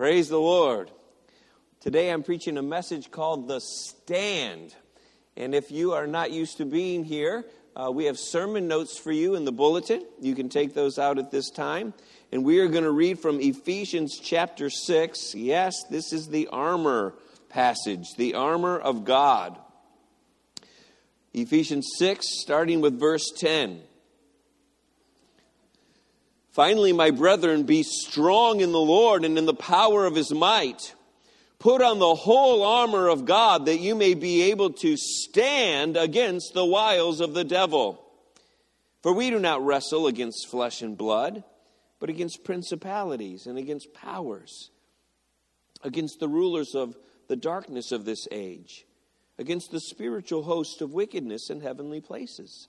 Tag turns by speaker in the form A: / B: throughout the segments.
A: Praise the Lord. Today I'm preaching a message called The Stand. And if you are not used to being here, uh, we have sermon notes for you in the bulletin. You can take those out at this time. And we are going to read from Ephesians chapter 6. Yes, this is the armor passage, the armor of God. Ephesians 6, starting with verse 10. Finally, my brethren, be strong in the Lord and in the power of his might. Put on the whole armor of God that you may be able to stand against the wiles of the devil. For we do not wrestle against flesh and blood, but against principalities and against powers, against the rulers of the darkness of this age, against the spiritual host of wickedness in heavenly places.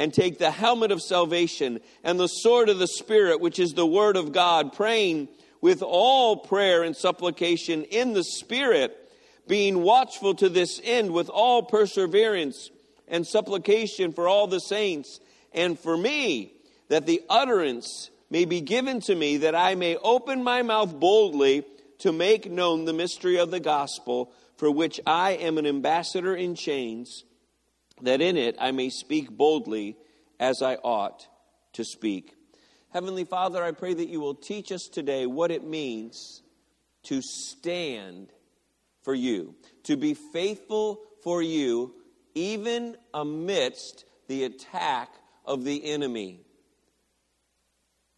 A: and take the helmet of salvation and the sword of the Spirit, which is the word of God, praying with all prayer and supplication in the Spirit, being watchful to this end with all perseverance and supplication for all the saints and for me, that the utterance may be given to me, that I may open my mouth boldly to make known the mystery of the gospel, for which I am an ambassador in chains that in it I may speak boldly as I ought to speak. Heavenly Father, I pray that you will teach us today what it means to stand for you, to be faithful for you, even amidst the attack of the enemy.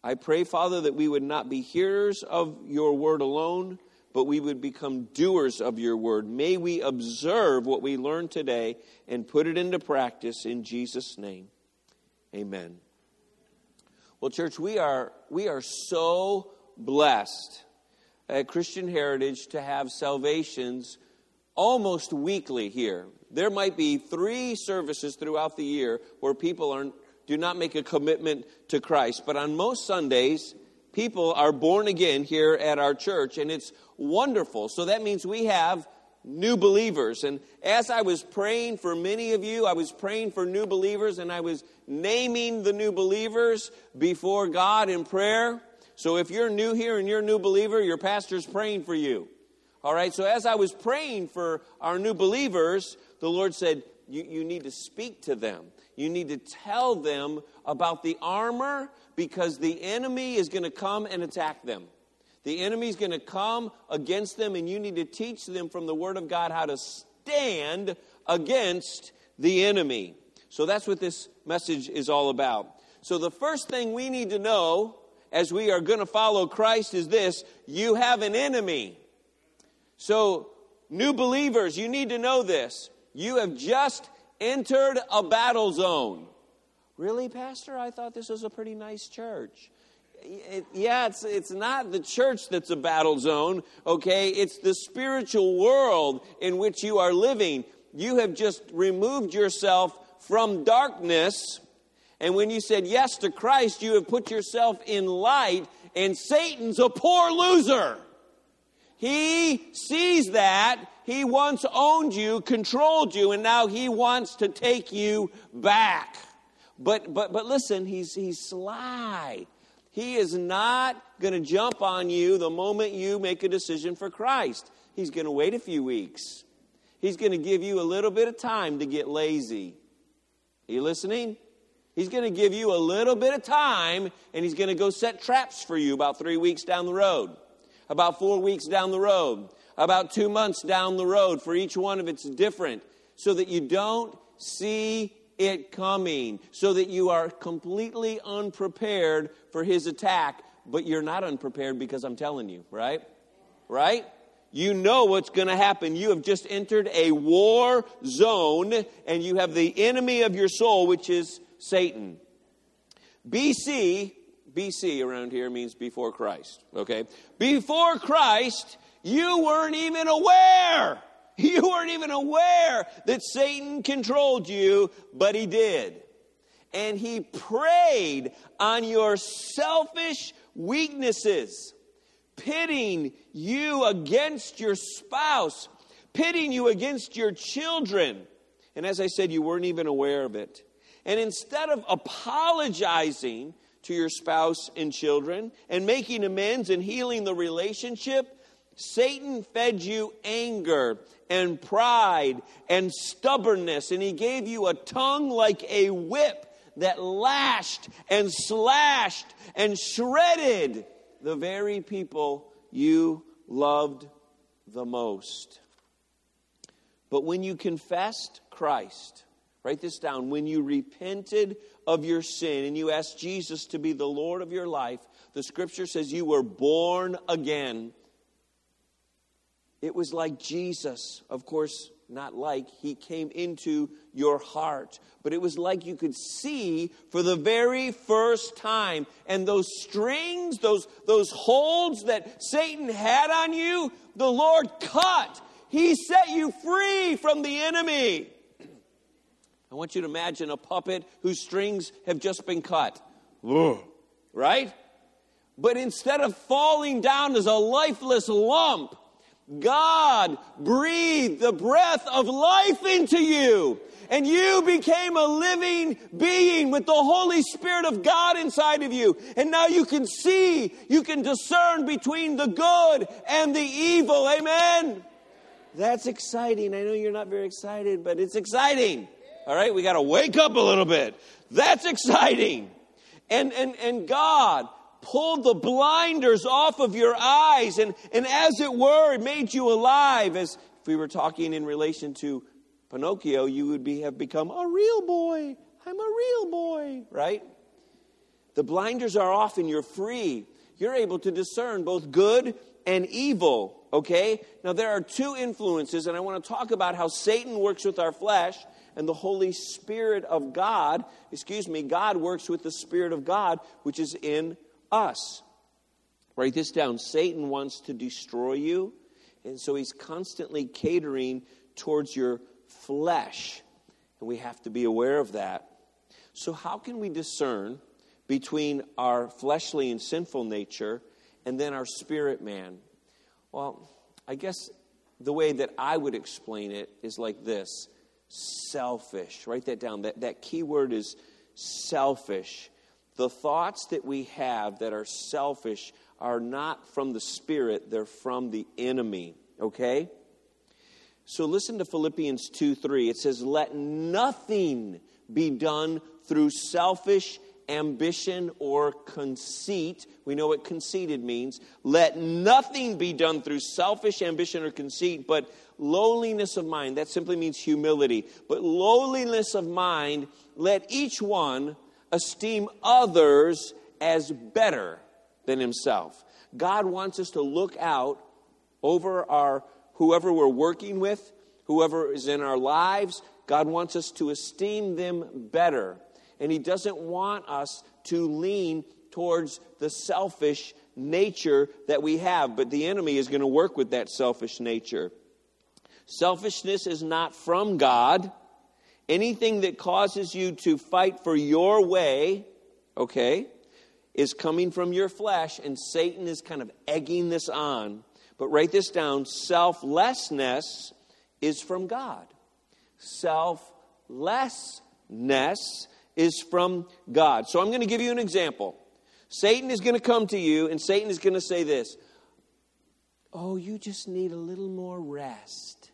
A: I pray, Father, that we would not be hearers of your word alone, but we would become doers of your word. May we observe what we learned today and put it into practice in Jesus' name. Amen. Well, church, we are, we are so blessed at Christian Heritage to have salvations almost weekly here. There might be three services throughout the year where people are, do not make a commitment to Christ, but on most Sundays, people are born again here at our church, and it's wonderful. So that means we have new believers. And as I was praying for many of you, I was praying for new believers, and I was naming the new believers before God in prayer. So if you're new here and you're a new believer, your pastor's praying for you. All right, so as I was praying for our new believers, the Lord said, you, you need to speak to them. You need to tell them about the armor because the enemy is going to come and attack them. The enemy is going to come against them, and you need to teach them from the Word of God how to stand against the enemy. So that's what this message is all about. So the first thing we need to know as we are going to follow Christ is this you have an enemy. So, new believers, you need to know this. You have just entered a battle zone. Really, Pastor? I thought this was a pretty nice church. It, yeah, it's, it's not the church that's a battle zone, okay? It's the spiritual world in which you are living. You have just removed yourself from darkness. And when you said yes to Christ, you have put yourself in light, and Satan's a poor loser. He sees that. He once owned you, controlled you, and now he wants to take you back. But, but, but listen, he's, he's sly. He is not going to jump on you the moment you make a decision for Christ. He's going to wait a few weeks. He's going to give you a little bit of time to get lazy. Are you listening? He's going to give you a little bit of time and he's going to go set traps for you about three weeks down the road, about four weeks down the road, about two months down the road. For each one of it's different so that you don't see it coming so that you are completely unprepared for his attack, but you're not unprepared because I'm telling you, right? Right? You know what's going to happen. You have just entered a war zone and you have the enemy of your soul, which is Satan. BC, BC around here means before Christ, okay? Before Christ, you weren't even aware. You weren't even aware that Satan controlled you, but he did. And he preyed on your selfish weaknesses, pitting you against your spouse, pitting you against your children. And as I said, you weren't even aware of it. And instead of apologizing to your spouse and children and making amends and healing the relationship, Satan fed you anger and pride and stubbornness, and he gave you a tongue like a whip that lashed and slashed and shredded the very people you loved the most. But when you confessed Christ, write this down, when you repented of your sin and you ask Jesus to be the Lord of your life, the scripture says you were born again. It was like Jesus, of course, not like, he came into your heart. But it was like you could see for the very first time. And those strings, those, those holds that Satan had on you, the Lord cut. He set you free from the enemy. I want you to imagine a puppet whose strings have just been cut. Right? But instead of falling down as a lifeless lump, God breathed the breath of life into you. And you became a living being with the Holy Spirit of God inside of you. And now you can see, you can discern between the good and the evil. Amen? That's exciting. I know you're not very excited, but it's exciting. All right, we got to wake up a little bit. That's exciting. And, and, and God pulled the blinders off of your eyes, and, and as it were, made you alive. As if we were talking in relation to Pinocchio, you would be, have become a real boy. I'm a real boy, right? The blinders are off and you're free. You're able to discern both good and evil, okay? Now, there are two influences, and I want to talk about how Satan works with our flesh and the Holy Spirit of God, excuse me, God works with the Spirit of God, which is in us. Write this down Satan wants to destroy you, and so he's constantly catering towards your flesh. And we have to be aware of that. So, how can we discern between our fleshly and sinful nature and then our spirit man? Well, I guess the way that I would explain it is like this selfish. Write that down. That, that key word is selfish. The thoughts that we have that are selfish are not from the Spirit, they're from the enemy. Okay? So listen to Philippians 2 3. It says, Let nothing be done through selfish ambition or conceit. We know what conceited means. Let nothing be done through selfish ambition or conceit, but lowliness of mind. That simply means humility. But lowliness of mind, let each one esteem others as better than himself. God wants us to look out over our whoever we're working with, whoever is in our lives. God wants us to esteem them better. And He doesn't want us to lean towards the selfish nature that we have, but the enemy is going to work with that selfish nature. Selfishness is not from God. Anything that causes you to fight for your way, okay, is coming from your flesh, and Satan is kind of egging this on. But write this down selflessness is from God. Selflessness is from God. So I'm going to give you an example. Satan is going to come to you, and Satan is going to say this Oh, you just need a little more rest.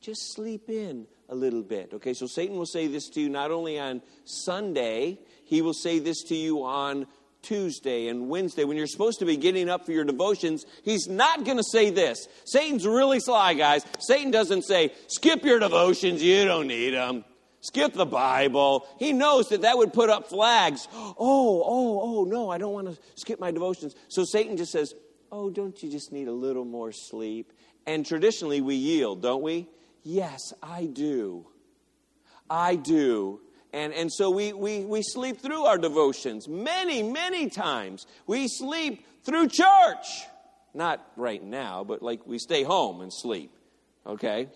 A: Just sleep in a little bit. Okay, so Satan will say this to you not only on Sunday, he will say this to you on Tuesday and Wednesday when you're supposed to be getting up for your devotions, he's not going to say this. Satan's really sly, guys. Satan doesn't say, skip your devotions, you don't need them skip the Bible. He knows that that would put up flags. Oh, oh, oh, no, I don't want to skip my devotions. So Satan just says, Oh, don't you just need a little more sleep? And traditionally we yield, don't we? Yes, I do. I do. And, and so we, we, we sleep through our devotions many, many times. We sleep through church. Not right now, but like we stay home and sleep. Okay?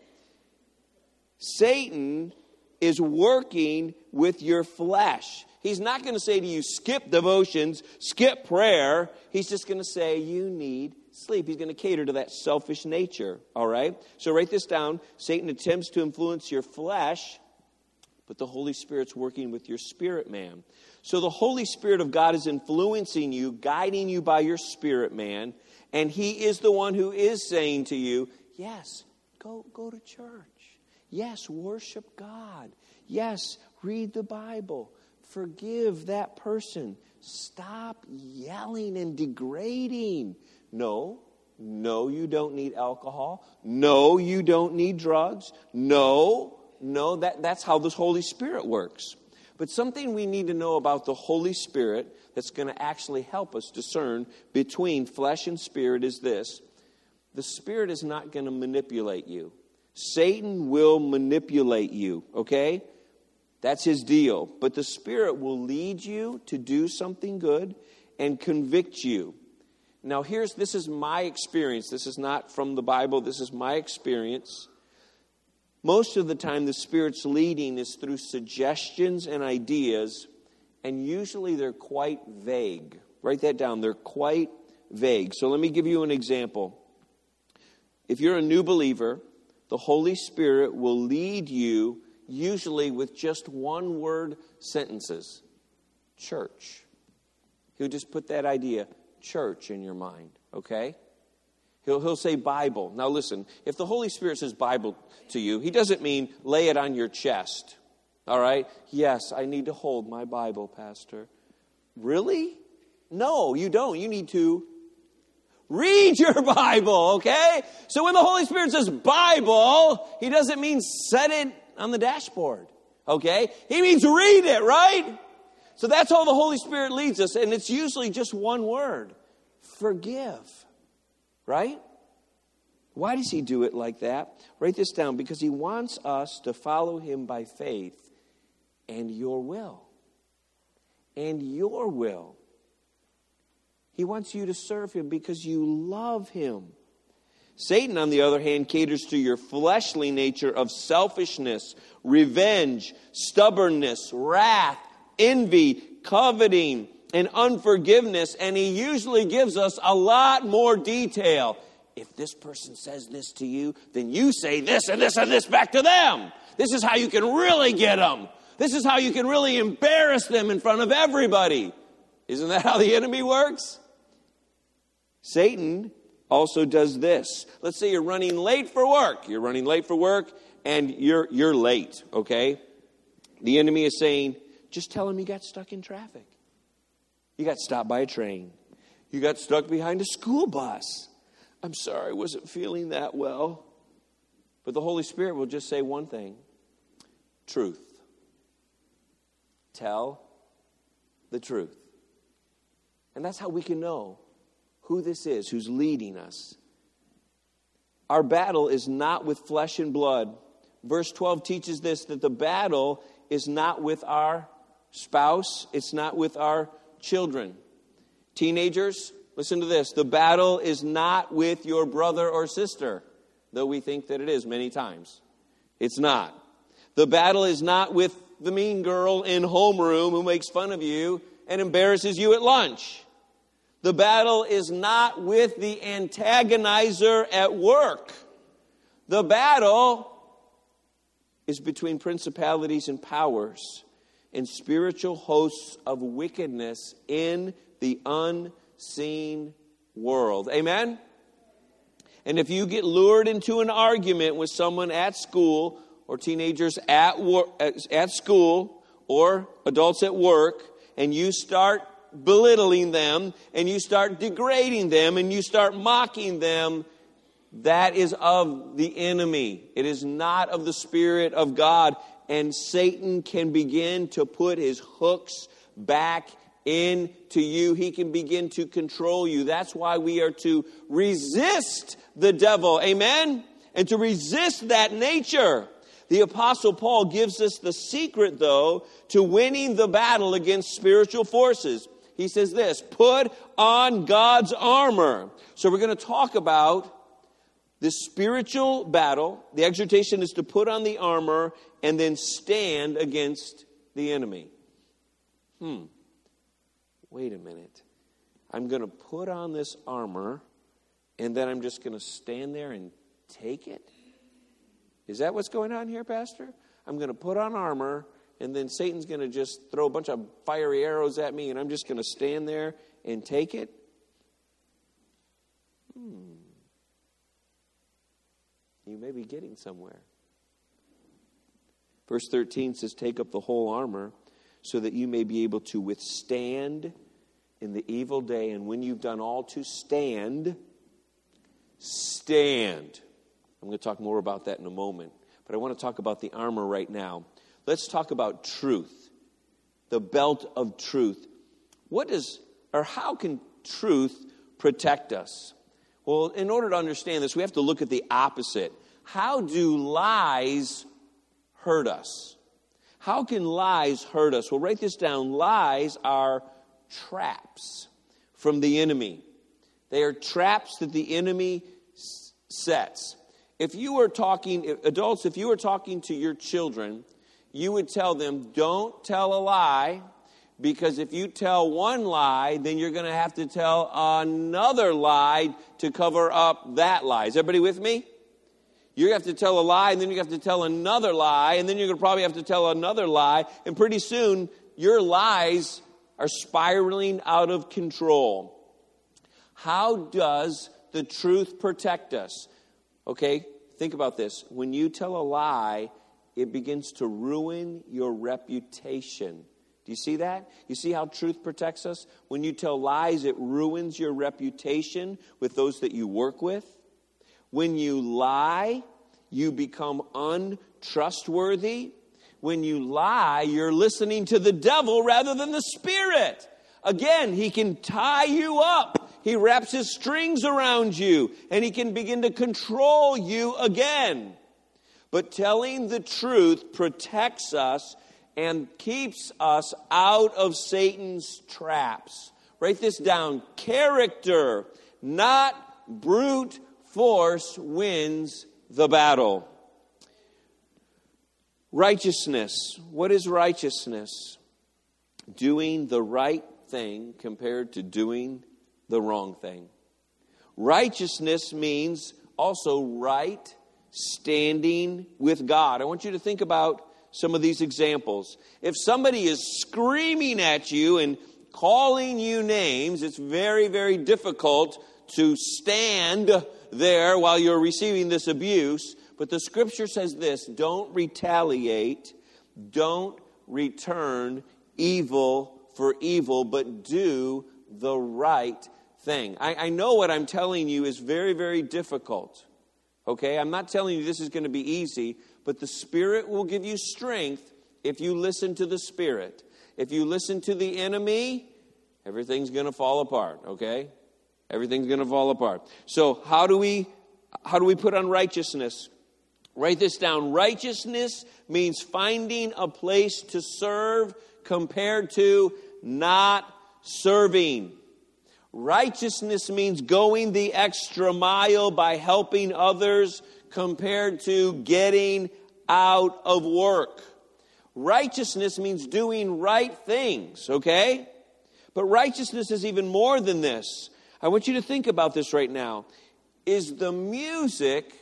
A: Satan is working with your flesh. He's not going to say to you, skip devotions, skip prayer. He's just going to say, you need sleep. He's going to cater to that selfish nature. All right? So write this down. Satan attempts to influence your flesh, but the Holy Spirit's working with your spirit man. So the Holy Spirit of God is influencing you, guiding you by your spirit man, and He is the one who is saying to you, yes, go, go to church. Yes, worship God. Yes, read the Bible. Forgive that person. Stop yelling and degrading. No, no, you don't need alcohol. No, you don't need drugs. No, no, that, that's how the Holy Spirit works. But something we need to know about the Holy Spirit that's going to actually help us discern between flesh and spirit is this the Spirit is not going to manipulate you. Satan will manipulate you, okay? That's his deal. But the Spirit will lead you to do something good and convict you. Now, here's this is my experience. This is not from the Bible, this is my experience. Most of the time, the Spirit's leading is through suggestions and ideas, and usually they're quite vague. Write that down. They're quite vague. So let me give you an example. If you're a new believer, the Holy Spirit will lead you usually with just one word sentences church. He'll just put that idea, church, in your mind, okay? He'll, he'll say Bible. Now, listen, if the Holy Spirit says Bible to you, he doesn't mean lay it on your chest, all right? Yes, I need to hold my Bible, Pastor. Really? No, you don't. You need to Read your Bible, okay? So when the Holy Spirit says Bible, He doesn't mean set it on the dashboard, okay? He means read it, right? So that's how the Holy Spirit leads us, and it's usually just one word forgive, right? Why does He do it like that? Write this down because He wants us to follow Him by faith and your will. And your will. He wants you to serve him because you love him. Satan, on the other hand, caters to your fleshly nature of selfishness, revenge, stubbornness, wrath, envy, coveting, and unforgiveness, and he usually gives us a lot more detail. If this person says this to you, then you say this and this and this back to them. This is how you can really get them. This is how you can really embarrass them in front of everybody. Isn't that how the enemy works? Satan also does this. Let's say you're running late for work. You're running late for work and you're, you're late, okay? The enemy is saying, just tell him you got stuck in traffic. You got stopped by a train. You got stuck behind a school bus. I'm sorry, I wasn't feeling that well. But the Holy Spirit will just say one thing truth. Tell the truth. And that's how we can know who this is who's leading us. Our battle is not with flesh and blood. Verse 12 teaches this that the battle is not with our spouse, it's not with our children. Teenagers, listen to this the battle is not with your brother or sister, though we think that it is many times. It's not. The battle is not with the mean girl in homeroom who makes fun of you and embarrasses you at lunch. The battle is not with the antagonizer at work. The battle is between principalities and powers and spiritual hosts of wickedness in the unseen world. Amen? And if you get lured into an argument with someone at school or teenagers at, work, at school or adults at work, and you start belittling them and you start degrading them and you start mocking them, that is of the enemy. It is not of the Spirit of God. And Satan can begin to put his hooks back into you. He can begin to control you. That's why we are to resist the devil. Amen? And to resist that nature. The Apostle Paul gives us the secret, though, to winning the battle against spiritual forces. He says this put on God's armor. So we're going to talk about the spiritual battle. The exhortation is to put on the armor and then stand against the enemy. Hmm. Wait a minute. I'm going to put on this armor and then I'm just going to stand there and take it? Is that what's going on here, Pastor? I'm going to put on armor and then Satan's going to just throw a bunch of fiery arrows at me and I'm just going to stand there and take it? Hmm. You may be getting somewhere. Verse 13 says, Take up the whole armor so that you may be able to withstand in the evil day. And when you've done all to stand, stand. I'm going to talk more about that in a moment. But I want to talk about the armor right now. Let's talk about truth, the belt of truth. What is, or how can truth protect us? Well, in order to understand this, we have to look at the opposite. How do lies hurt us? How can lies hurt us? Well, write this down. Lies are traps from the enemy. They are traps that the enemy sets. If you are talking, adults, if you are talking to your children, you would tell them, don't tell a lie, because if you tell one lie, then you're going to have to tell another lie to cover up that lie. Is everybody with me? You have to tell a lie, and then you have to tell another lie, and then you're going to probably have to tell another lie, and pretty soon your lies are spiraling out of control. How does the truth protect us? Okay, think about this. When you tell a lie, it begins to ruin your reputation. Do you see that? You see how truth protects us? When you tell lies, it ruins your reputation with those that you work with. When you lie, you become untrustworthy. When you lie, you're listening to the devil rather than the Spirit. Again, he can tie you up. He wraps his strings around you and he can begin to control you again. But telling the truth protects us and keeps us out of Satan's traps. Write this down. Character, not brute force, wins the battle. Righteousness. What is righteousness? Doing the right thing compared to doing the wrong thing. Righteousness means also right standing with God. I want you to think about some of these examples. If somebody is screaming at you and calling you names, it's very, very difficult to stand there while you're receiving this abuse. But the scripture says this don't retaliate, don't return evil for evil, but do the right thing. I, I, know what I'm telling you is very, very difficult. Okay? I'm not telling you this is going to be easy, but the Spirit will give you strength if you listen to the Spirit. If you listen to the enemy, everything's going to fall apart, okay? Everything's going to fall apart. So, how do we how do we put on righteousness? Write this down. Righteousness means finding a place to serve compared to not serving. Righteousness means going the extra mile by helping others compared to getting out of work. Righteousness means doing right things, okay? But righteousness is even more than this. I want you to think about this right now. Is the music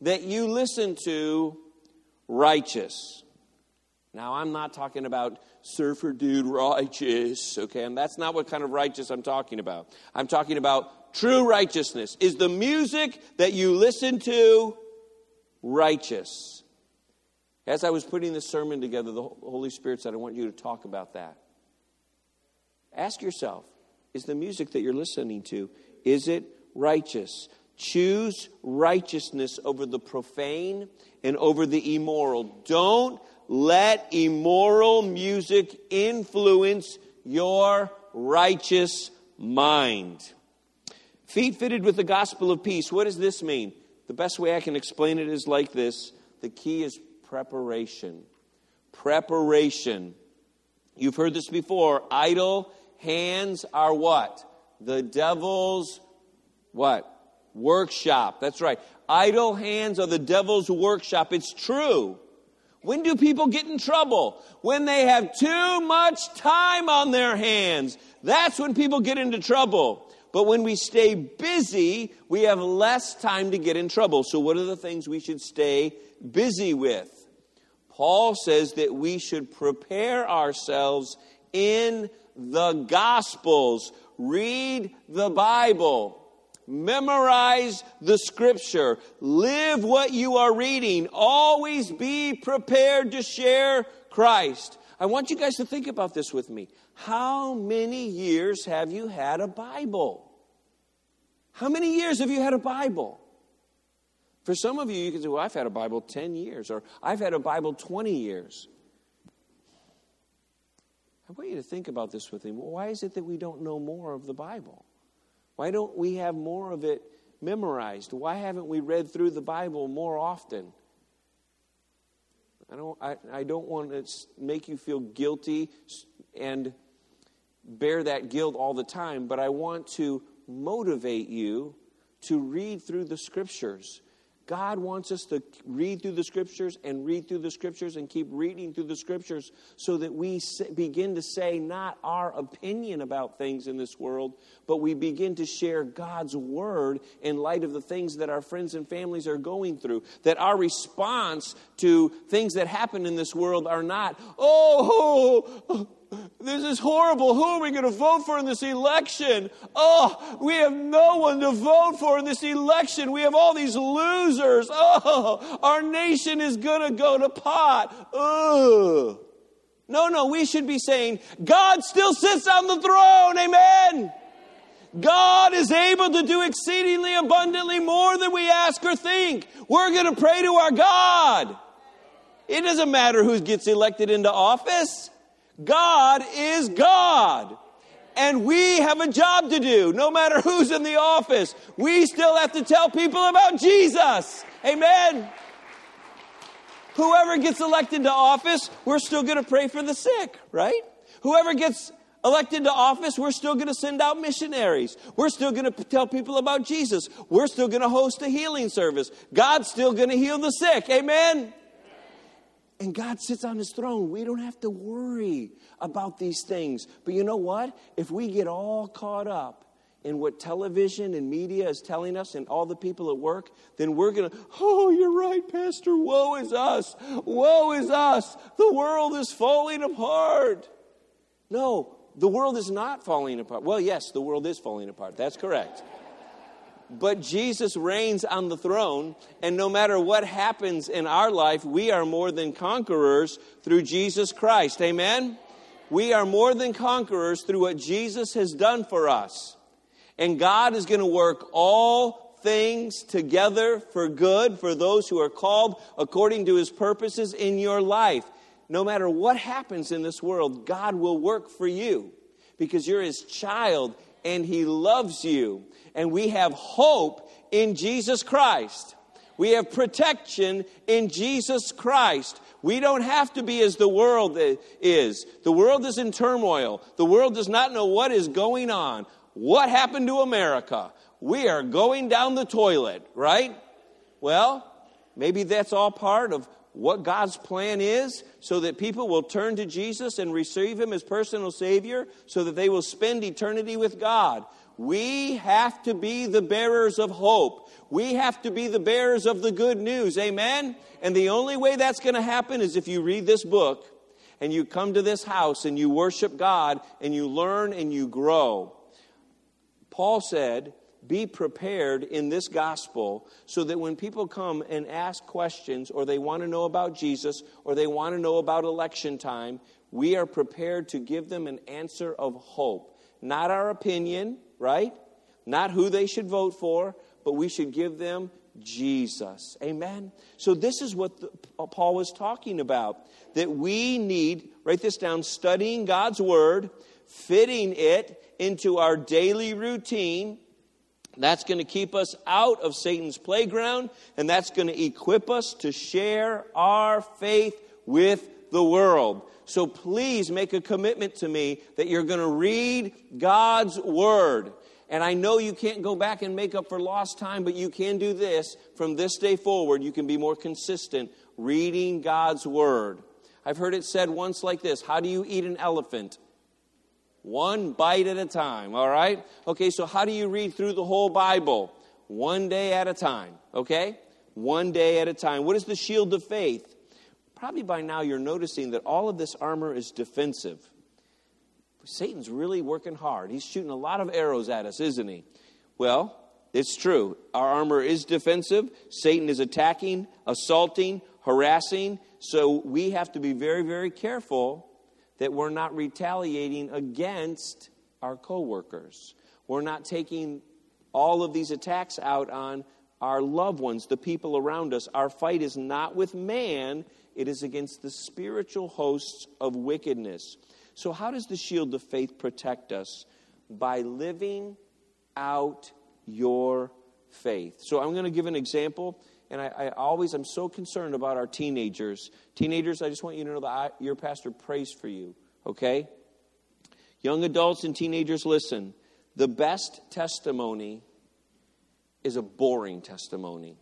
A: that you listen to righteous? Now, I'm not talking about surfer dude righteous, okay? And that's not what kind of righteous I'm talking about. I'm talking about true righteousness. Is the music that you listen to righteous? As I was putting this sermon together, the Holy Spirit said, I want you to talk about that. Ask yourself, is the music that you're listening to, is it righteous? Choose righteousness over the profane and over the immoral. Don't let immoral music influence your righteous mind. Feet fitted with the gospel of peace. What does this mean? The best way I can explain it is like this the key is preparation. Preparation. You've heard this before. Idle hands are what? The devil's what? Workshop. That's right. Idle hands are the devil's workshop. It's true. When do people get in trouble? When they have too much time on their hands. That's when people get into trouble. But when we stay busy, we have less time to get in trouble. So, what are the things we should stay busy with? Paul says that we should prepare ourselves in the Gospels. Read the Bible. Memorize the scripture. Live what you are reading. Always be prepared to share Christ. I want you guys to think about this with me. How many years have you had a Bible? How many years have you had a Bible? For some of you, you can say, Well, I've had a Bible 10 years, or I've had a Bible 20 years. I want you to think about this with me. Why is it that we don't know more of the Bible? Why don't we have more of it memorized? Why haven't we read through the Bible more often? I don't, I, I don't want to make you feel guilty and bear that guilt all the time, but I want to motivate you to read through the scriptures. God wants us to read through the scriptures and read through the scriptures and keep reading through the scriptures so that we begin to say not our opinion about things in this world, but we begin to share God's word in light of the things that our friends and families are going through. That our response to things that happen in this world are not, oh, this is horrible. Who are we going to vote for in this election? Oh, we have no one to vote for in this election. We have all these losers. Oh, our nation is going to go to pot. Ugh. No, no, we should be saying, God still sits on the throne. Amen. God is able to do exceedingly abundantly more than we ask or think. We're going to pray to our God. It doesn't matter who gets elected into office. God is God. And we have a job to do. No matter who's in the office, we still have to tell people about Jesus. Amen. Whoever gets elected to office, we're still going to pray for the sick, right? Whoever gets elected to office, we're still going to send out missionaries. We're still going to tell people about Jesus. We're still going to host a healing service. God's still going to heal the sick. Amen. And God sits on his throne. We don't have to worry about these things. But you know what? If we get all caught up in what television and media is telling us and all the people at work, then we're going to, oh, you're right, Pastor. Woe is us. Woe is us. The world is falling apart. No, the world is not falling apart. Well, yes, the world is falling apart. That's correct. But Jesus reigns on the throne, and no matter what happens in our life, we are more than conquerors through Jesus Christ. Amen? We are more than conquerors through what Jesus has done for us. And God is going to work all things together for good for those who are called according to his purposes in your life. No matter what happens in this world, God will work for you because you're his child and he loves you and we have hope in Jesus Christ. We have protection in Jesus Christ. We don't have to be as the world is. The world is in turmoil. The world does not know what is going on. What happened to America? We are going down the toilet, right? Well, maybe that's all part of what God's plan is so that people will turn to Jesus and receive Him as personal Savior so that they will spend eternity with God. We have to be the bearers of hope. We have to be the bearers of the good news. Amen? And the only way that's going to happen is if you read this book and you come to this house and you worship God and you learn and you grow. Paul said, be prepared in this gospel so that when people come and ask questions or they want to know about Jesus or they want to know about election time, we are prepared to give them an answer of hope. Not our opinion, right? Not who they should vote for, but we should give them Jesus. Amen. So this is what the, uh, Paul was talking about that we need, write this down, studying God's word, fitting it into our daily routine, That's going to keep us out of Satan's playground, and that's going to equip us to share our faith with the world. So please make a commitment to me that you're going to read God's Word. And I know you can't go back and make up for lost time, but you can do this. From this day forward, you can be more consistent reading God's Word. I've heard it said once like this How do you eat an elephant? One bite at a time, all right? Okay, so how do you read through the whole Bible? One day at a time, okay? One day at a time. What is the shield of faith? Probably by now you're noticing that all of this armor is defensive. Satan's really working hard. He's shooting a lot of arrows at us, isn't he? Well, it's true. Our armor is defensive. Satan is attacking, assaulting, harassing. So we have to be very, very careful that we're not retaliating against our coworkers. We're not taking all of these attacks out on our loved ones, the people around us. Our fight is not with man, it is against the spiritual hosts of wickedness. So, how does the shield of faith protect us? By living out your faith. So, I'm going to give an example and I, I, always I'm so concerned about our teenagers. Teenagers, I just want you to know that I, your pastor prays for you. Okay, young adults and teenagers, listen. The best testimony is a boring testimony.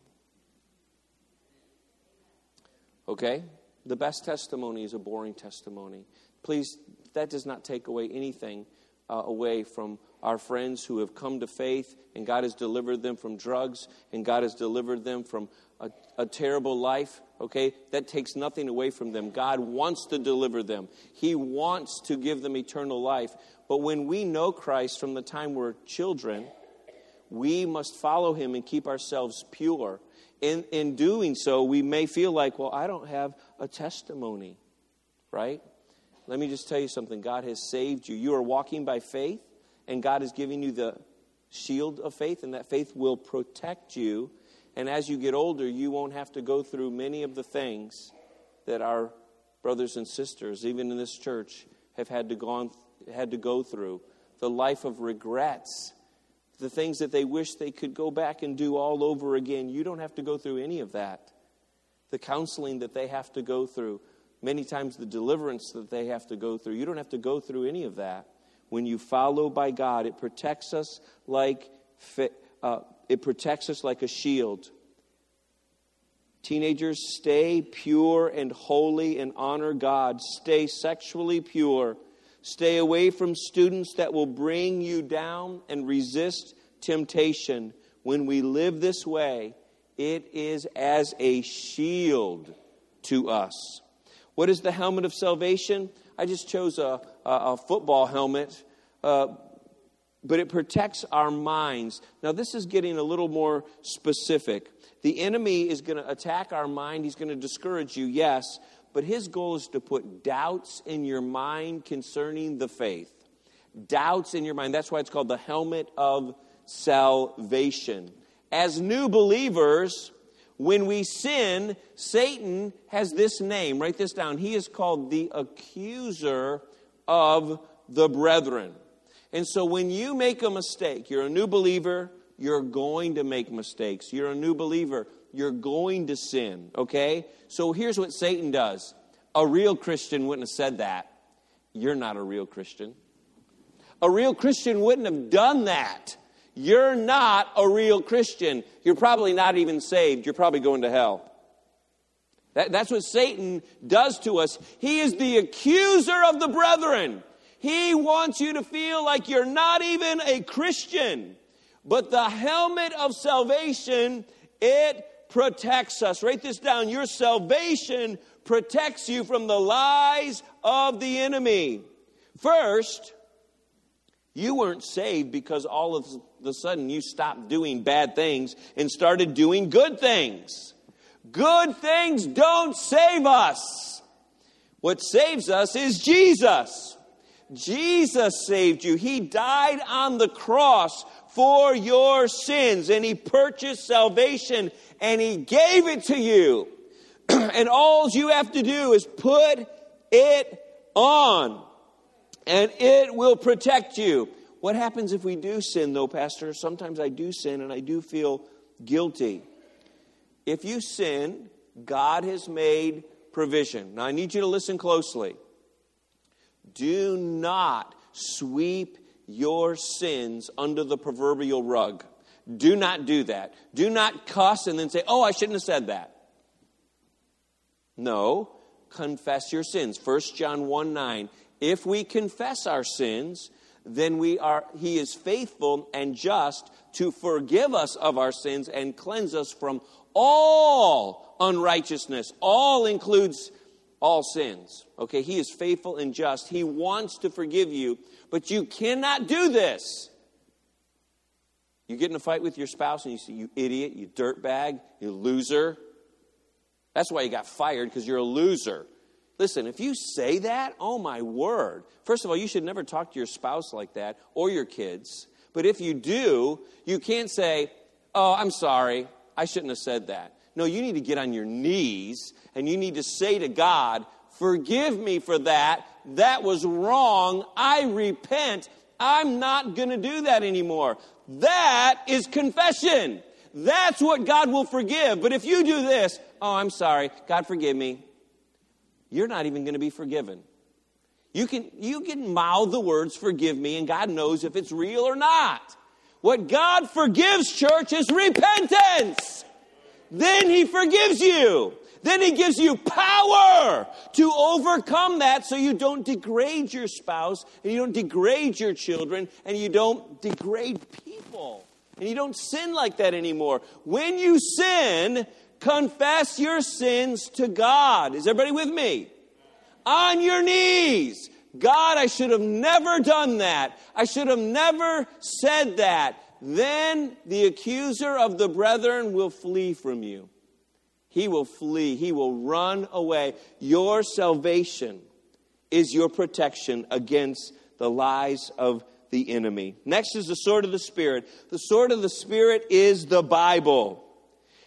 A: Okay, the best testimony is a boring testimony. Please, that does not take away anything uh, away from our friends who have come to faith and God has delivered them from drugs and God has delivered them from a, a, terrible life, okay? That takes nothing away from them. God wants to deliver them, He wants to give them eternal life. But when we know Christ from the time we're children, we must follow Him and keep ourselves pure. In, in doing so, we may feel like, well, I don't have a testimony, right? Let me just tell you something God has saved you. You are walking by faith, and God is giving you the shield of faith, and that faith will protect you. And as you get older, you won't have to go through many of the things that our brothers and sisters, even in this church, have had to, gone, had to go through. The life of regrets, the things that they wish they could go back and do all over again. You don't have to go through any of that. The counseling that they have to go through, many times the deliverance that they have to go through. You don't have to go through any of that. When you follow by God, it protects us like uh, it protects us like a shield. Teenagers, stay pure and holy and honor God. Stay sexually pure. Stay away from students that will bring you down and resist temptation. When we live this way, it is as a shield to us. What is the helmet of salvation? I just chose a, a, a football helmet, uh, but it protects our minds. Now, this is getting a little more specific. The enemy is going to attack our mind, he's going to discourage you, yes, but his goal is to put doubts in your mind concerning the faith. Doubts in your mind. That's why it's called the helmet of salvation. As new believers, when we sin, Satan has this name. Write this down. He is called the accuser of the brethren. And so when you make a mistake, you're a new believer, you're going to make mistakes. You're a new believer, you're going to sin, okay? So here's what Satan does. A real Christian wouldn't have said that. You're not a real Christian. A real Christian wouldn't have done that. You're not a real Christian. You're probably not even saved. You're probably going to hell. That, that's what Satan does to us. He is the accuser of the brethren. He wants you to feel like you're not even a Christian. But the helmet of salvation, it protects us. Write this down. Your salvation protects you from the lies of the enemy. First, you weren't saved because all of a sudden you stopped doing bad things and started doing good things. Good things don't save us. What saves us is Jesus. Jesus saved you. He died on the cross for your sins and He purchased salvation and He gave it to you. and all you have to do is put it on and it will protect you. What happens if we do sin, though, Pastor? Sometimes I do sin and I do feel guilty. If you sin, God has made provision. Now, I need you to listen closely. Do not sweep your sins under the proverbial rug. Do not do that. Do not cuss and then say, oh, I shouldn't have said that. No, confess your sins. 1 John 1 9. If we confess our sins, then we are he is faithful and just to forgive us of our sins and cleanse us from all unrighteousness. All includes all sins. Okay, he is faithful and just. He wants to forgive you, but you cannot do this. You get in a fight with your spouse and you say, You idiot, you dirtbag, you loser. That's why you got fired, because you're a loser. Listen, if you say that, oh my word. First of all, you should never talk to your spouse like that or your kids. But if you do, you can't say, Oh, I'm sorry, I shouldn't have said that. No, you need to get on your knees and you need to say to God, Forgive me for that. That was wrong. I repent. I'm not going to do that anymore. That is confession. That's what God will forgive. But if you do this, oh, I'm sorry, God forgive me, you're not even going to be forgiven. You can, you can mouth the words, forgive me, and God knows if it's real or not. What God forgives, church, is repentance. Then He forgives you. Then He gives you power to overcome that so you don't degrade your spouse, and you don't degrade your children, and you don't degrade people. And you don't sin like that anymore. When you sin, confess your sins to God. Is everybody with me? On your knees. God, I should have never done that. I should have never said that. Then the accuser of the brethren will flee from you. He will flee. He will run away. Your salvation is your protection against the lies of the enemy. Next is the sword of the Spirit. The sword of the Spirit is the Bible.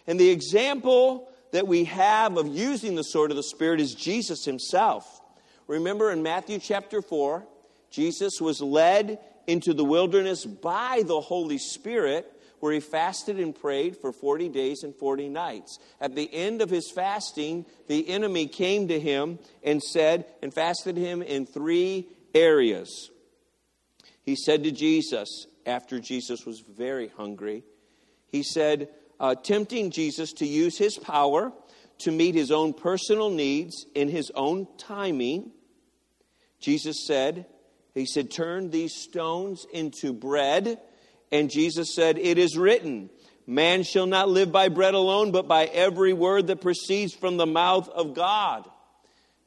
A: And the example that we have of using the sword of the Spirit is Jesus himself. Remember in Matthew chapter 4, Jesus was led into the wilderness by the Holy Spirit, where he fasted and prayed for 40 days and 40 nights. At the end of his fasting, the enemy came to him and said, and fasted him in three areas. He said to Jesus, after Jesus was very hungry, he said, uh, tempting Jesus to use his power to meet his own personal needs in his own timing. Jesus said, He said, Turn these stones into bread. And Jesus said, It is written, Man shall not live by bread alone, but by every word that proceeds from the mouth of God.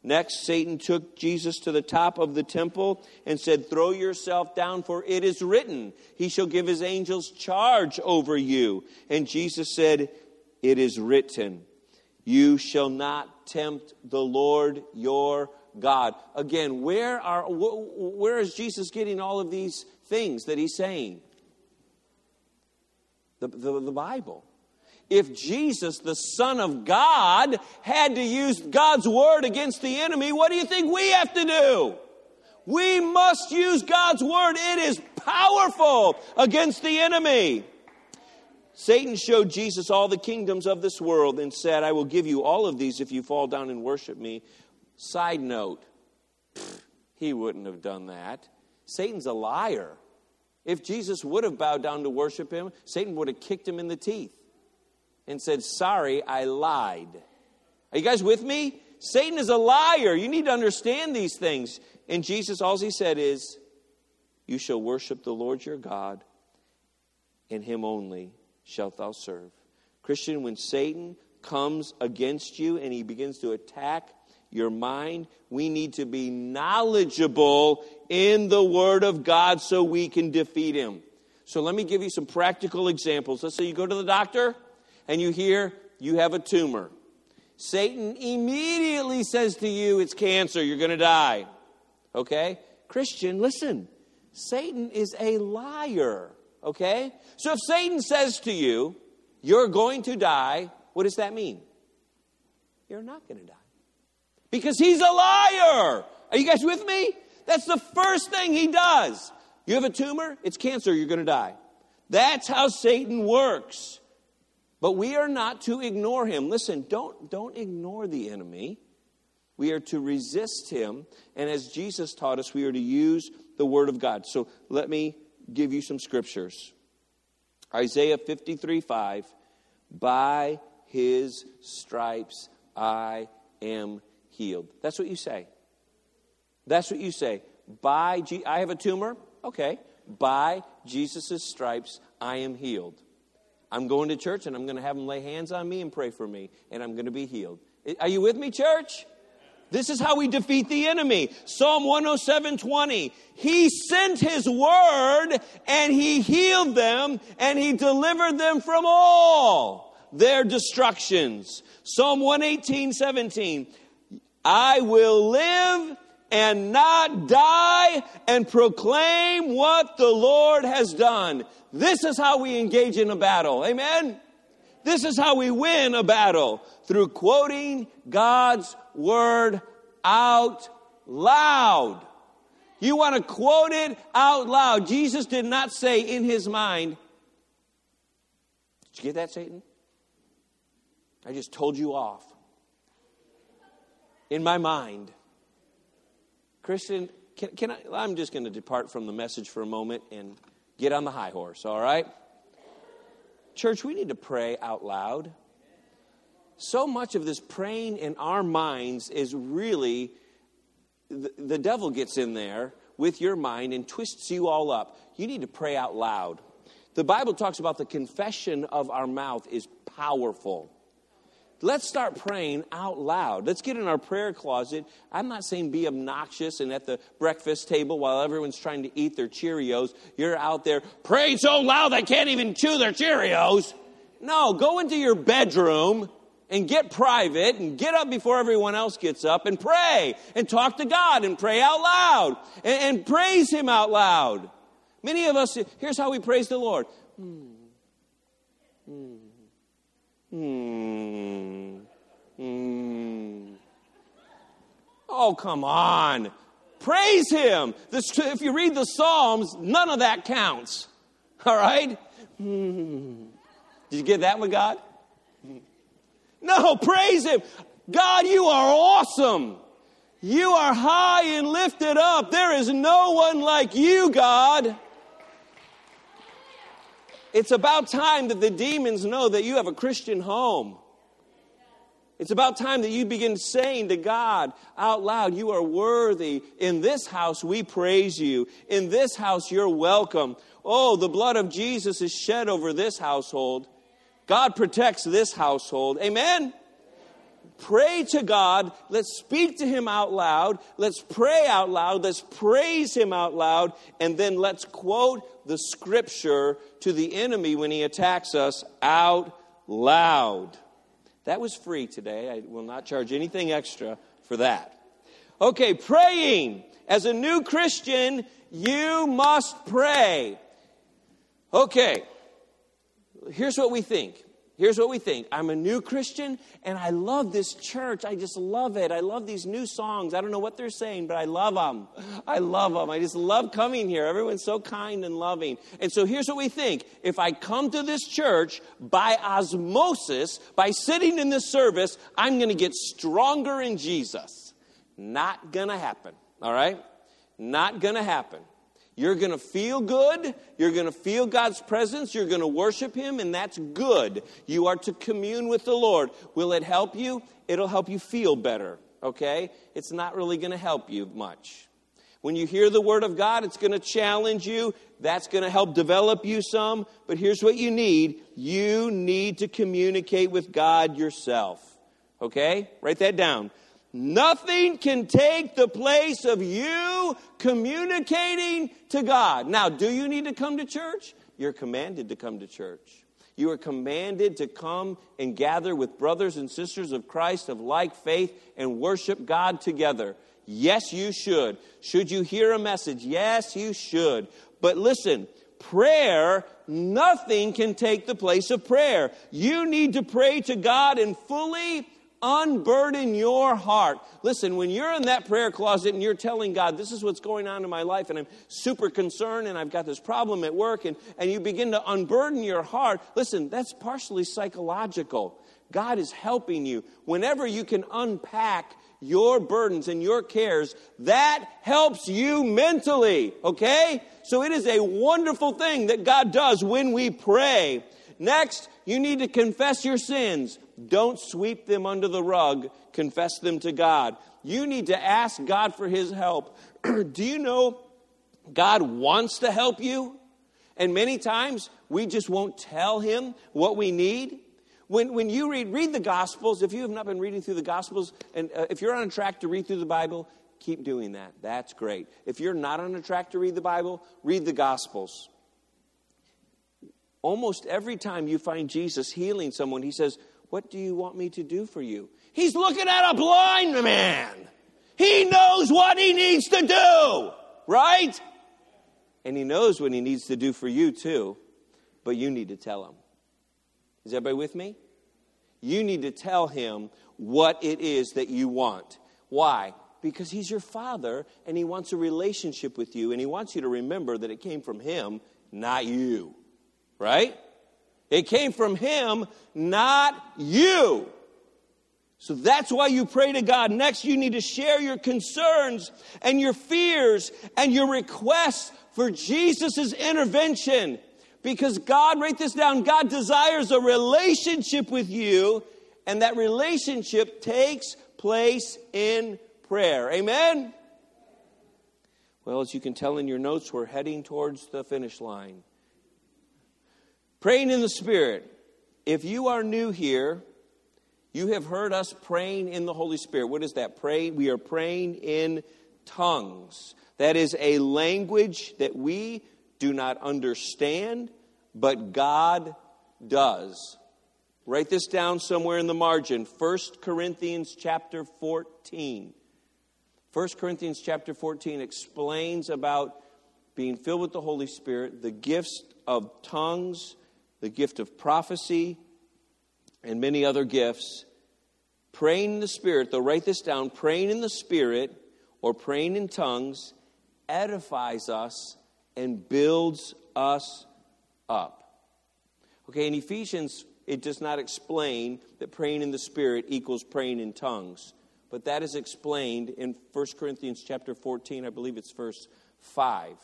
A: Next, Satan took Jesus to the top of the temple and said, Throw yourself down, for it is written, He shall give His angels charge over you. And Jesus said, It is written, You shall not tempt the Lord your God. Again, where, are, where is Jesus getting all of these things that He's saying? The, the, the Bible if Jesus, the Son of God, had to use God's word against the enemy, what do you think we have to do? We must use God's word. It is powerful against the enemy. Satan showed Jesus all the kingdoms of this world and said, I will give you all of these if you fall down and worship me. Side note, he wouldn't have done that. Satan's a liar. If Jesus would have bowed down to worship him, Satan would have kicked him in the teeth and said, Sorry, I lied. Are you guys with me? Satan is a liar. You need to understand these things. And Jesus, all he said is, You shall worship the Lord your God, and him only shalt thou serve. Christian, when Satan comes against you and he begins to attack your mind, we need to be knowledgeable in the Word of God so we can defeat him. So let me give you some practical examples. Let's say you go to the doctor and you hear you have a tumor. Satan immediately says to you, It's cancer, you're going to die. Okay? Christian, listen. Satan is a liar. Okay? So if Satan says to you, You're going to die, what does that mean? You're not going to die. Because he's a liar. Are you guys with me? That's the first thing he does. You have a tumor, it's cancer, you're going to die. That's how Satan works. But we are not to ignore him. Listen, don't, don't ignore the enemy. We are to resist him. And as Jesus taught us, we are to use the word of God. So let me give you some scriptures. Isaiah 53 5. By his stripes I am healed. That's what you say. That's what you say. By G- I have a tumor. Okay. By Jesus' stripes I am healed. I'm going to church and I'm going to have them lay hands on me and pray for me, and I'm going to be healed. Are you with me, church? This is how we defeat the enemy. Psalm 107 20. He sent his word and he healed them and he delivered them from all their destructions. Psalm 118 17. I will live and not die and proclaim what the Lord has done. This is how we engage in a battle. Amen? This is how we win a battle through quoting God's word out loud. You want to quote it out loud. Jesus did not say in his mind, Did you get that, Satan? I just told you off. In my mind. Christian, can, can I? I'm just going to depart from the message for a moment and get on the high horse, all right? Church, we need to pray out loud so much of this praying in our minds is really the, the, devil gets in there with your mind and twists you all up. You need to pray out loud. The Bible talks about the confession of our mouth is powerful. Let's start praying out loud. Let's get in our prayer closet. I'm not saying be obnoxious and at the breakfast table while everyone's trying to eat their Cheerios, you're out there praying so loud they can't even chew their Cheerios. No, go into your bedroom and get private and get up before everyone else gets up and pray and talk to God and pray out loud and, and praise Him out loud. Many of us, here's how we praise the Lord. Hmm. Hmm. Hmm. Hmm. Oh, come on. Praise Him. This, if you read the Psalms, none of that counts. All right? Hmm. Did you get that one, God? No, praise Him. God, you are awesome. You are high and lifted up. There is no one like you, God. It's about time that the demons know that you have a Christian home. It's about time that you begin saying to God out loud, You are worthy. In this house, we praise you. In this house, you're welcome. Oh, the blood of Jesus is shed over this household. God protects this household. Amen? Pray to God. Let's speak to Him out loud. Let's pray out loud. Let's praise Him out loud. And then let's quote the scripture to the enemy when he attacks us out loud. That was free today. I will not charge anything extra for that. Okay, praying. As a new Christian, you must pray. Okay, here's what we think. Here's what we think. I'm a new Christian and I love this church. I just love it. I love these new songs. I don't know what they're saying, but I love them. I love them. I just love coming here. Everyone's so kind and loving. And so here's what we think. If I come to this church by osmosis, by sitting in this service, I'm going to get stronger in Jesus. Not going to happen. All right? Not going to happen. You're going to feel good. You're going to feel God's presence. You're going to worship Him, and that's good. You are to commune with the Lord. Will it help you? It'll help you feel better, okay? It's not really going to help you much. When you hear the Word of God, it's going to challenge you. That's going to help develop you some. But here's what you need you need to communicate with God yourself, okay? Write that down. Nothing can take the place of you communicating to God. Now, do you need to come to church? You're commanded to come to church. You are commanded to come and gather with brothers and sisters of Christ of like faith and worship God together. Yes, you should. Should you hear a message? Yes, you should. But listen, prayer, nothing can take the place of prayer. You need to pray to God and fully unburden your heart. Listen, when you're in that prayer closet and you're telling God, this is what's going on in my life, and I'm super concerned, and I've got this problem at work, and, and you begin to unburden your heart, listen, that's partially psychological. God is helping you. Whenever you can unpack your burdens and your cares, that helps you mentally, okay? So it is a wonderful thing that God does when we pray. Next, you need to confess your sins. Don't sweep them under the rug, confess them to God. You need to ask God for His help. Do you know God wants to help you? And many times we just won't tell Him what we need. When, when you read, read the Gospels, if you have not been reading through the Gospels, and uh, if you're on a track to read through the Bible, keep doing that. That's great. If you're not on a track to read the Bible, read the Gospels. Almost every time you find Jesus healing someone, he says, What do you want me to do for you? He's looking at a blind man. He knows what he needs to do, right? And he knows what he needs to do for you too, but you need to tell him. Is everybody with me? You need to tell him what it is that you want. Why? Because he's your father and he wants a relationship with you and he wants you to remember that it came from him, not you. Right? It came from him, not you. So that's why you pray to God. Next, you need to share your concerns and your fears and your requests for Jesus' intervention. Because God, write this down, God desires a relationship with you, and that relationship takes place in prayer. Amen? Well, as you can tell in your notes, we're heading towards the finish line. Praying in the Spirit. If you are new here, you have heard us praying in the Holy Spirit. What is that? Pray. We are praying in tongues. That is a language that we do not understand, but God does. Write this down somewhere in the margin. 1 Corinthians chapter 14. 1 Corinthians chapter 14 explains about being filled with the Holy Spirit, the gifts of tongues, the gift of prophecy, and many other gifts. Praying in the Spirit, though, write this down praying in the Spirit or praying in tongues edifies us and builds us up. Okay, in Ephesians, it does not explain that praying in the Spirit equals praying in tongues. But that is explained in 1 Corinthians chapter 14, I believe it's verse 5.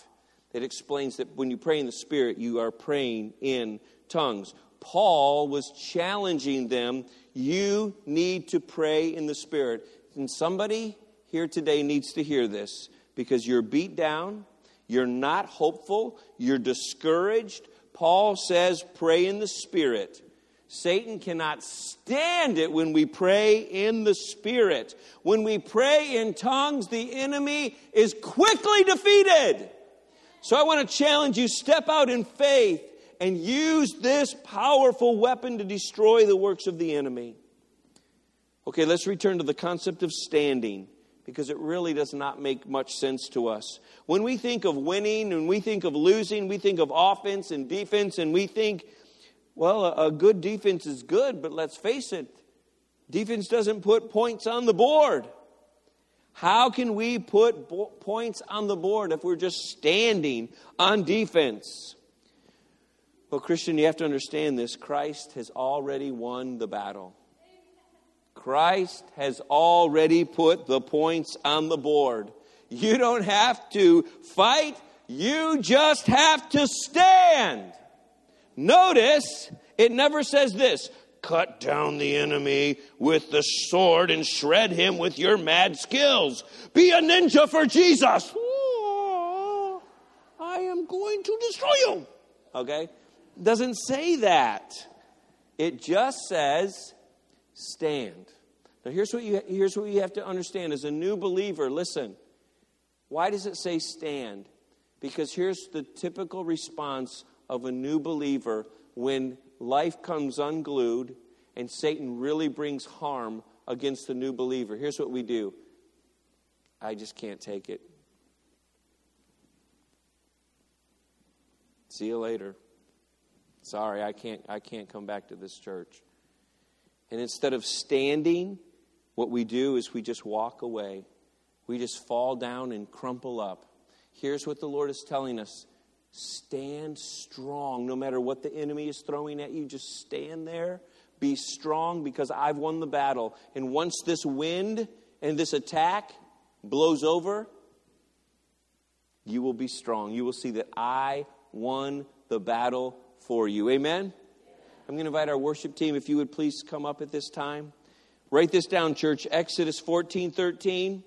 A: It explains that when you pray in the Spirit, you are praying in tongues. Paul was challenging them you need to pray in the Spirit. And somebody here today needs to hear this because you're beat down, you're not hopeful, you're discouraged, Paul says, pray in the Spirit. Satan cannot stand it when we pray in the Spirit. When we pray in tongues, the enemy is quickly defeated. So I want to challenge you step out in faith and use this powerful weapon to destroy the works of the enemy. Okay, let's return to the concept of standing because it really does not make much sense to us. When we think of winning and we think of losing, we think of offense and defense, and we think, well, a, good defense is good, but let's face it, defense doesn't put points on the board. How can we put bo- points on the board if we're just standing on defense? Well, Christian, you have to understand this. Christ has already won the battle. Christ has already put the points on the board. You don't have to fight, you just have to stand. Notice it never says this cut down the enemy with the sword and shred him with your mad skills. Be a ninja for Jesus. Oh, I am going to destroy you. Okay? Doesn't say that. It just says stand. Now, here's what, you, here's what you have to understand as a new believer listen, why does it say stand? Because here's the typical response of a new believer when life comes unglued and Satan really brings harm against the new believer. Here's what we do I just can't take it. See you later. Sorry, I can't I can't come back to this church. And instead of standing what we do is we just walk away. We just fall down and crumple up. Here's what the Lord is telling us stand strong no matter what the enemy is throwing at you. Just stand there. Be strong because I've won the battle. And once this wind and this attack blows over, you will be strong. You will see that I won the battle for you. Amen? I'm going to invite our worship team, if you would please come up at this time. Write this down, church. Exodus 14 13.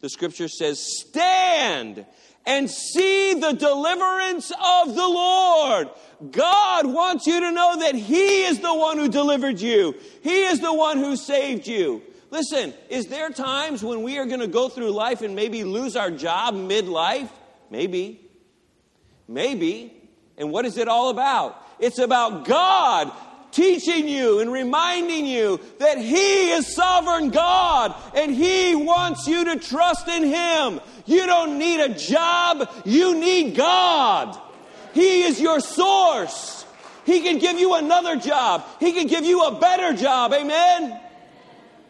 A: The scripture says, Stand and see the deliverance of the Lord. God wants you to know that He is the one who delivered you, He is the one who saved you. Listen, is there times when we are going to go through life and maybe lose our job midlife? Maybe. Maybe. And what is it all about? It's about God teaching you and reminding you that He is sovereign God and He wants you to trust in Him. You don't need a job, you need God. He is your source. He can give you another job, He can give you a better job. Amen.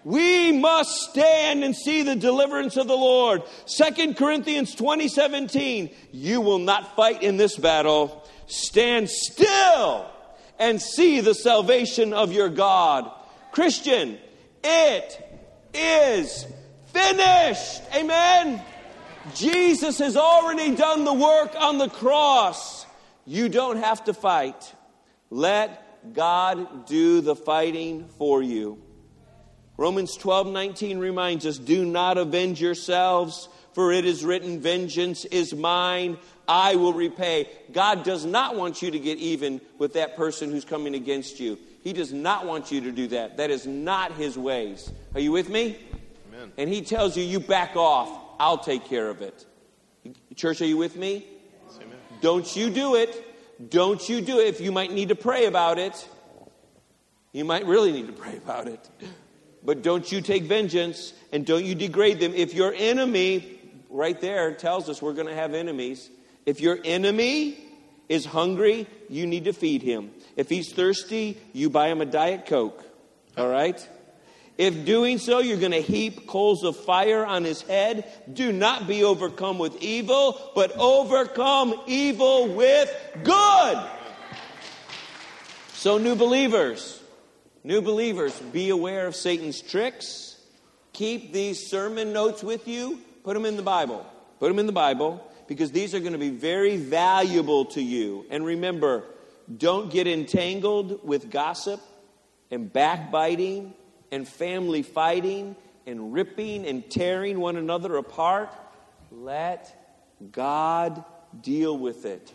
A: We must stand and see the deliverance of the Lord. Second Corinthians 20 17. You will not fight in this battle. Stand still and see the salvation of your God. Christian, it is finished. Amen. Jesus has already done the work on the cross. You don't have to fight. Let God do the fighting for you. Romans 12 19 reminds us do not avenge yourselves, for it is written, Vengeance is mine, I will repay. God does not want you to get even with that person who's coming against you. He does not want you to do that. That is not his ways. Are you with me? Amen. And he tells you, you back off. I'll take care of it. Church, are you with me? Amen. Don't you do it. Don't you do it. If you might need to pray about it, you might really need to pray about it. But don't you take vengeance and don't you degrade them. If your enemy, right there, tells us we're going to have enemies. If your enemy is hungry, you need to feed him. If he's thirsty, you buy him a Diet Coke. All right? If doing so, you're going to heap coals of fire on his head. Do not be overcome with evil, but overcome evil with good. So, new believers, New believers, be aware of Satan's tricks. Keep these sermon notes with you. Put them in the Bible. Put them in the Bible because these are going to be very valuable to you. And remember, don't get entangled with gossip and backbiting and family fighting and ripping and tearing one another apart. Let God deal with it.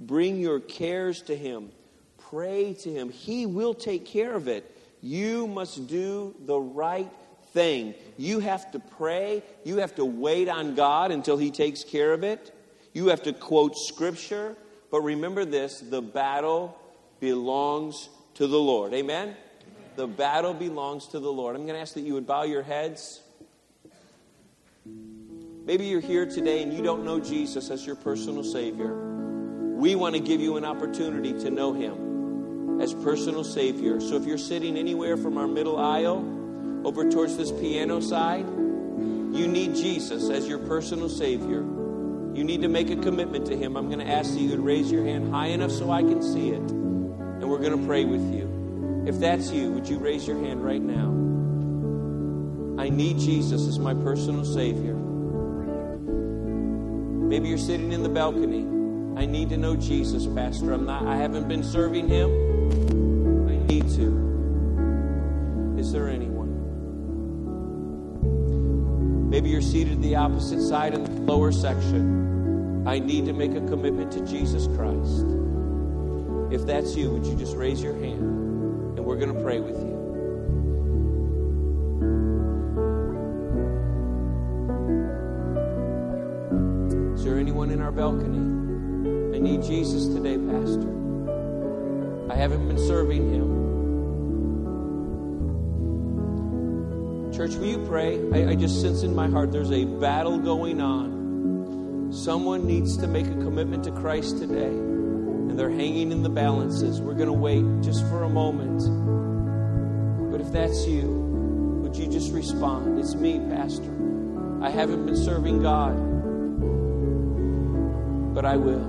A: Bring your cares to Him. Pray to Him. He will take care of it. You must do the right thing. You have to pray. You have to wait on God until He takes care of it. You have to quote Scripture. But remember this the battle belongs to the Lord. Amen? The battle belongs to the Lord. I'm going to ask that you would bow your heads. Maybe you're here today and you don't know Jesus as your personal Savior. We want to give you an opportunity to know Him as personal Savior. So if you're sitting anywhere from our middle aisle over towards this piano side, you need Jesus as your personal Savior. You need to make a commitment to Him. I'm going to ask that you to raise your hand high enough so I can see it. And we're going to pray with you. If that's you, would you raise your hand right now? I need Jesus as my personal Savior. Maybe you're sitting in the balcony. I need to know Jesus, Pastor. I'm not I haven't been serving him I need to. Is there anyone? Maybe you're seated the opposite side in the lower section. I need to make a commitment to Jesus Christ. If that's you, would you just raise your hand and we're going to pray with you? Is there anyone in our balcony? I need Jesus today, Pastor. I haven't been serving Him. Church, will you pray? I, I just sense in my heart there's a battle going on. Someone needs to make a commitment to Christ today, and they're hanging in the balances. We're going to wait just for a moment. But if that's you, would you just respond? It's me, Pastor. I haven't been serving God, but I will.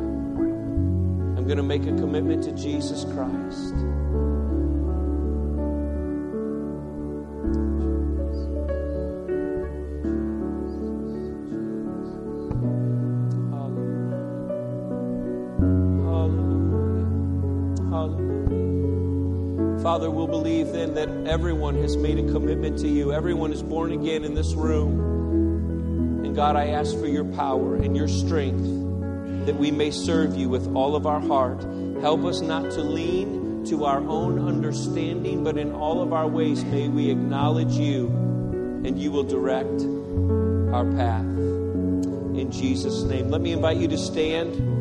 A: I'm going to make a commitment to Jesus Christ. Everyone has made a commitment to you. Everyone is born again in this room. And God, I ask for your power and your strength that we may serve you with all of our heart. Help us not to lean to our own understanding, but in all of our ways may we acknowledge you and you will direct our path. In Jesus' name. Let me invite you to stand.